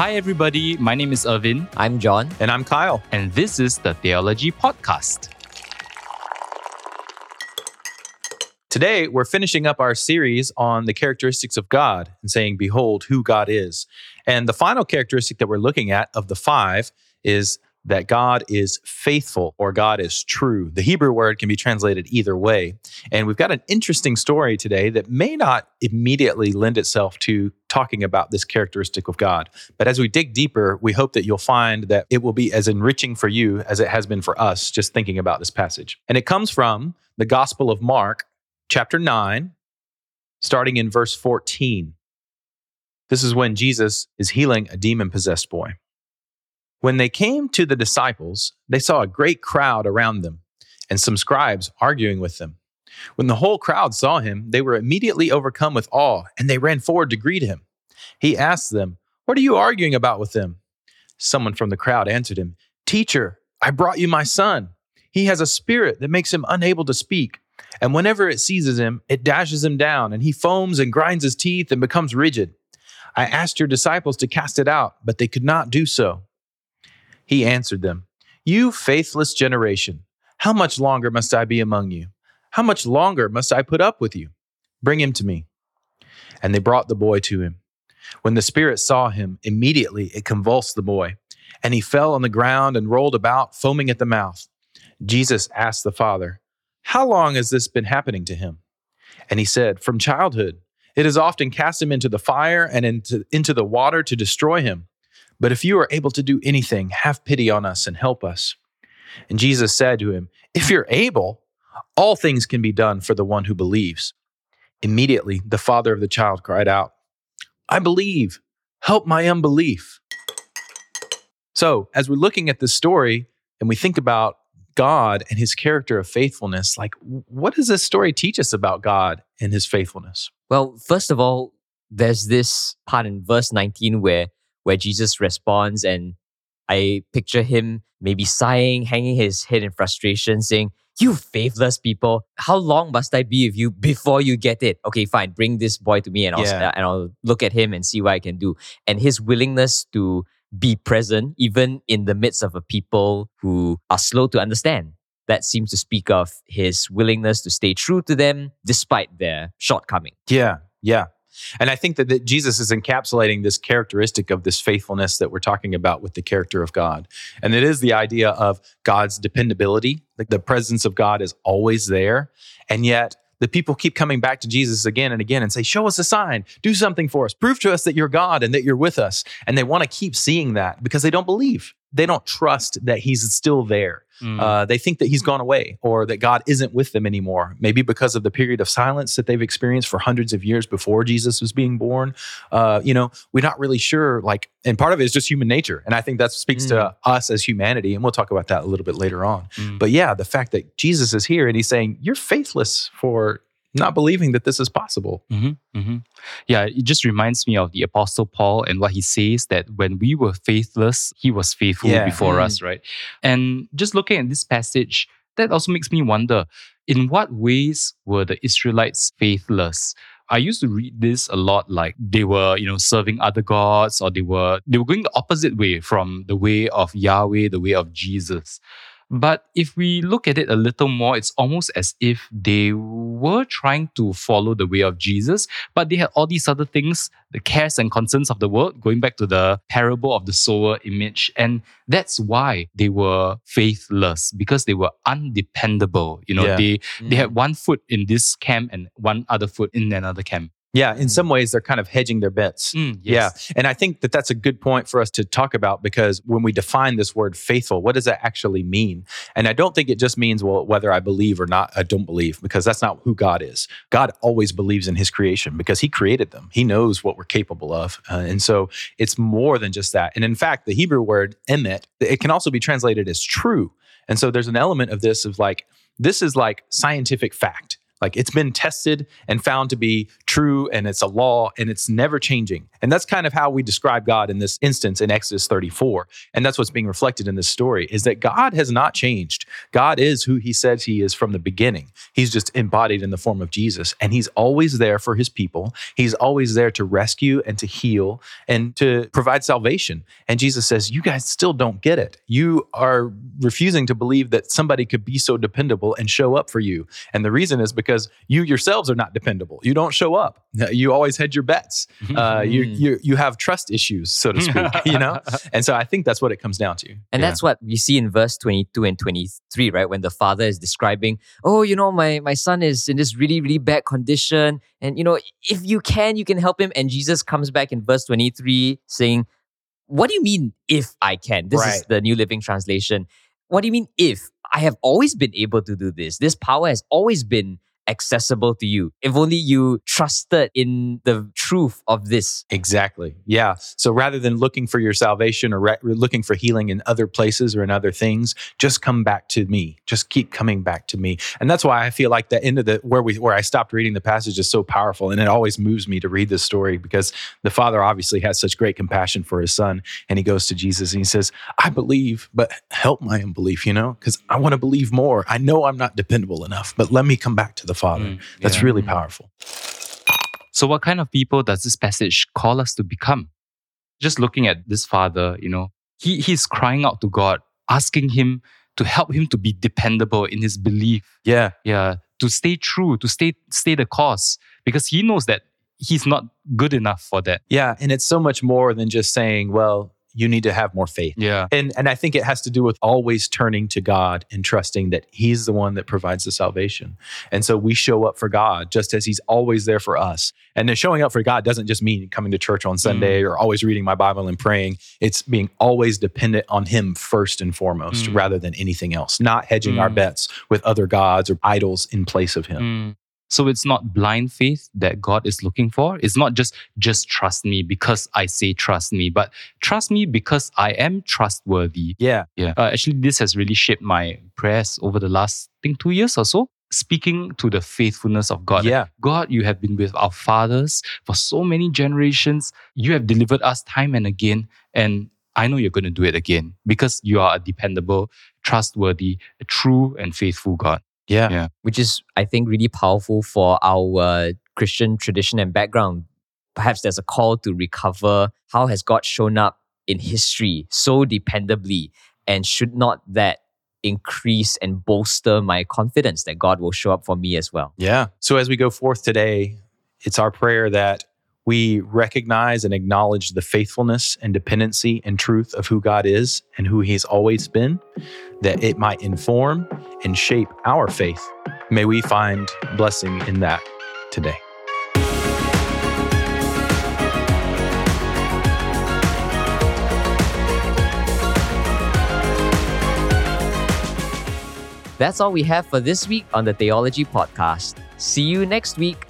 Hi, everybody. My name is Irvin, I'm John. And I'm Kyle. and this is the Theology Podcast. Today, we're finishing up our series on the characteristics of God and saying, Behold who God is. And the final characteristic that we're looking at of the five is that God is faithful or God is true. The Hebrew word can be translated either way. And we've got an interesting story today that may not immediately lend itself to talking about this characteristic of God. But as we dig deeper, we hope that you'll find that it will be as enriching for you as it has been for us just thinking about this passage. And it comes from the Gospel of Mark, chapter 9, starting in verse 14. This is when Jesus is healing a demon possessed boy. When they came to the disciples, they saw a great crowd around them and some scribes arguing with them. When the whole crowd saw him, they were immediately overcome with awe and they ran forward to greet him. He asked them, What are you arguing about with them? Someone from the crowd answered him, Teacher, I brought you my son. He has a spirit that makes him unable to speak. And whenever it seizes him, it dashes him down, and he foams and grinds his teeth and becomes rigid. I asked your disciples to cast it out, but they could not do so. He answered them, You faithless generation, how much longer must I be among you? How much longer must I put up with you? Bring him to me. And they brought the boy to him. When the spirit saw him, immediately it convulsed the boy, and he fell on the ground and rolled about, foaming at the mouth. Jesus asked the father, How long has this been happening to him? And he said, From childhood. It has often cast him into the fire and into, into the water to destroy him. But if you are able to do anything, have pity on us and help us. And Jesus said to him, If you're able, all things can be done for the one who believes. Immediately, the father of the child cried out, I believe, help my unbelief. So, as we're looking at this story and we think about God and his character of faithfulness, like what does this story teach us about God and his faithfulness? Well, first of all, there's this part in verse 19 where where Jesus responds and I picture him maybe sighing, hanging his head in frustration, saying, You faithless people, how long must I be with you before you get it? Okay, fine, bring this boy to me and I'll, Yeah. and I'll look at him and see what I can do. And his willingness to be present, even in the midst of a people who are slow to understand. That seems to speak of his willingness to stay true to them despite their shortcoming. Yeah, yeah. And I think that, that Jesus is encapsulating this characteristic of this faithfulness that we're talking about with the character of God. And it is the idea of God's dependability. Like the presence of God is always there. And yet the people keep coming back to Jesus again and again and say, Show us a sign, do something for us, prove to us that you're God and that you're with us. And they want to keep seeing that because they don't believe. They don't trust that he's still there. Mm. Uh, they think that he's gone away or that God isn't with them anymore. Maybe because of the period of silence that they've experienced for hundreds of years before Jesus was being born. Uh, you know, we're not really sure. Like, and part of it is just human nature, and I think that speaks to us as humanity. And we'll talk about that a little bit later on. Mm. But yeah, the fact that Jesus is here and he's saying, "You're faithless for not believing that this is possible." hmm hmm Yeah, it just reminds me of the Apostle Paul and what he says that when we were faithless, he was faithful Yeah. before Mm. us, right? And just looking at this passage, that also makes me wonder in what ways were the Israelites faithless? I used to read this a lot like they were, you know, serving other gods or they were they were going the opposite way from the way of Yahweh, the way of Jesus. But if we look at it a little more, it's almost as if they were trying to follow the way of Jesus, but they had all these other things, the cares and concerns of the world, going back to the parable of the sower image. And that's why they were faithless, because they were undependable. You know, Yeah. they they had mm. one foot in this camp and one other foot in another camp. Yeah, in some ways, they're kind of hedging their bets. Mm, Yeah. And I think that that's a good point for us to talk about because when we define this word faithful, what does that actually mean? And I don't think it just means, well, whether I believe or not, I don't believe, because that's not who God is. God always believes in his creation because he created them, he knows what we're capable of. Uh, and so it's more than just that. And in fact, the Hebrew word emet, it can also be translated as true. And so there's an element of this of like, this is like scientific fact. Like it's been tested and found to be true and it's a law and it's never changing. And that's kind of how we describe God in this instance in Exodus 34. And that's what's being reflected in this story is that God has not changed. God is who he says he is from the beginning. He's just embodied in the form of Jesus and he's always there for his people. He's always there to rescue and to heal and to provide salvation. And Jesus says, "You guys still don't get it. You are refusing to believe that somebody could be so dependable and show up for you. And the reason is because you yourselves are not dependable. You don't show up. You always hedge your bets. Uh, you, you you have trust issues, so to speak. you know, and so I think that's what it comes down to. And Yeah. that's what we see in verse 22 and 23, right? When the father is describing, oh, you know, my, my son is in this really, really bad condition. And, you know, if you can, you can help him. And Jesus comes back in verse 23 saying, what do you mean if I can? This is the New Living Translation. What do you mean if? I have always been able to do this. This power has always been accessible to you. If only you trusted in the truth of this. Exactly. Yeah. So rather than looking for your salvation or re- looking for healing in other places or in other things, just come back to me. Just keep coming back to me. And that's why I feel like the end of the where we where I stopped reading the passage is so powerful, and it always moves me to read this story because the father obviously has such great compassion for his son, and he goes to Jesus and he says, "I believe, but help my unbelief, you know, because I want to believe more. I know I'm not dependable enough, but let me come back to the Father." Mm, That's really powerful. So, what kind of people does this passage call us to become? Just looking at this father, you know, he, he's crying out to God, asking him to help him to be dependable in his belief. Yeah. Yeah, to stay true, to stay stay the course, because he knows that he's not good enough for that. Yeah, and it's so much more than just saying, well, you need to have more faith. Yeah. And and I think it has to do with always turning to God and trusting that he's the one that provides the salvation. And so we show up for God just as he's always there for us. And then showing up for God doesn't just mean coming to church on Sunday or always reading my Bible and praying. It's being always dependent on him first and foremost Mm. rather than anything else, not hedging our Mm. bets with other gods or idols in place of him. So it's not blind faith that God is looking for. It's not just just trust me because I say trust me, but trust me because I am trustworthy. Yeah. Yeah. Uh, actually, this has really shaped my prayers over the last, I think, two years or so. Speaking to the faithfulness of God. Yeah. God, you have been with our fathers for so many generations. You have delivered us time and again. And I know you're going to do it again because you are a dependable, trustworthy, true, and faithful God. Yeah. Yeah. which is, I think, really powerful for our Christian tradition and background. Perhaps there's a call to recover how has God shown up in history so dependably, and should not that increase and bolster my confidence that God will show up for me as well? Yeah. So as we go forth today, it's our prayer that we recognize and acknowledge the faithfulness and dependency and truth of who God is and who He's always been, that it might inform and shape our faith. May we find blessing in that today. That's all we have for this week on the Theology Podcast. See you next week.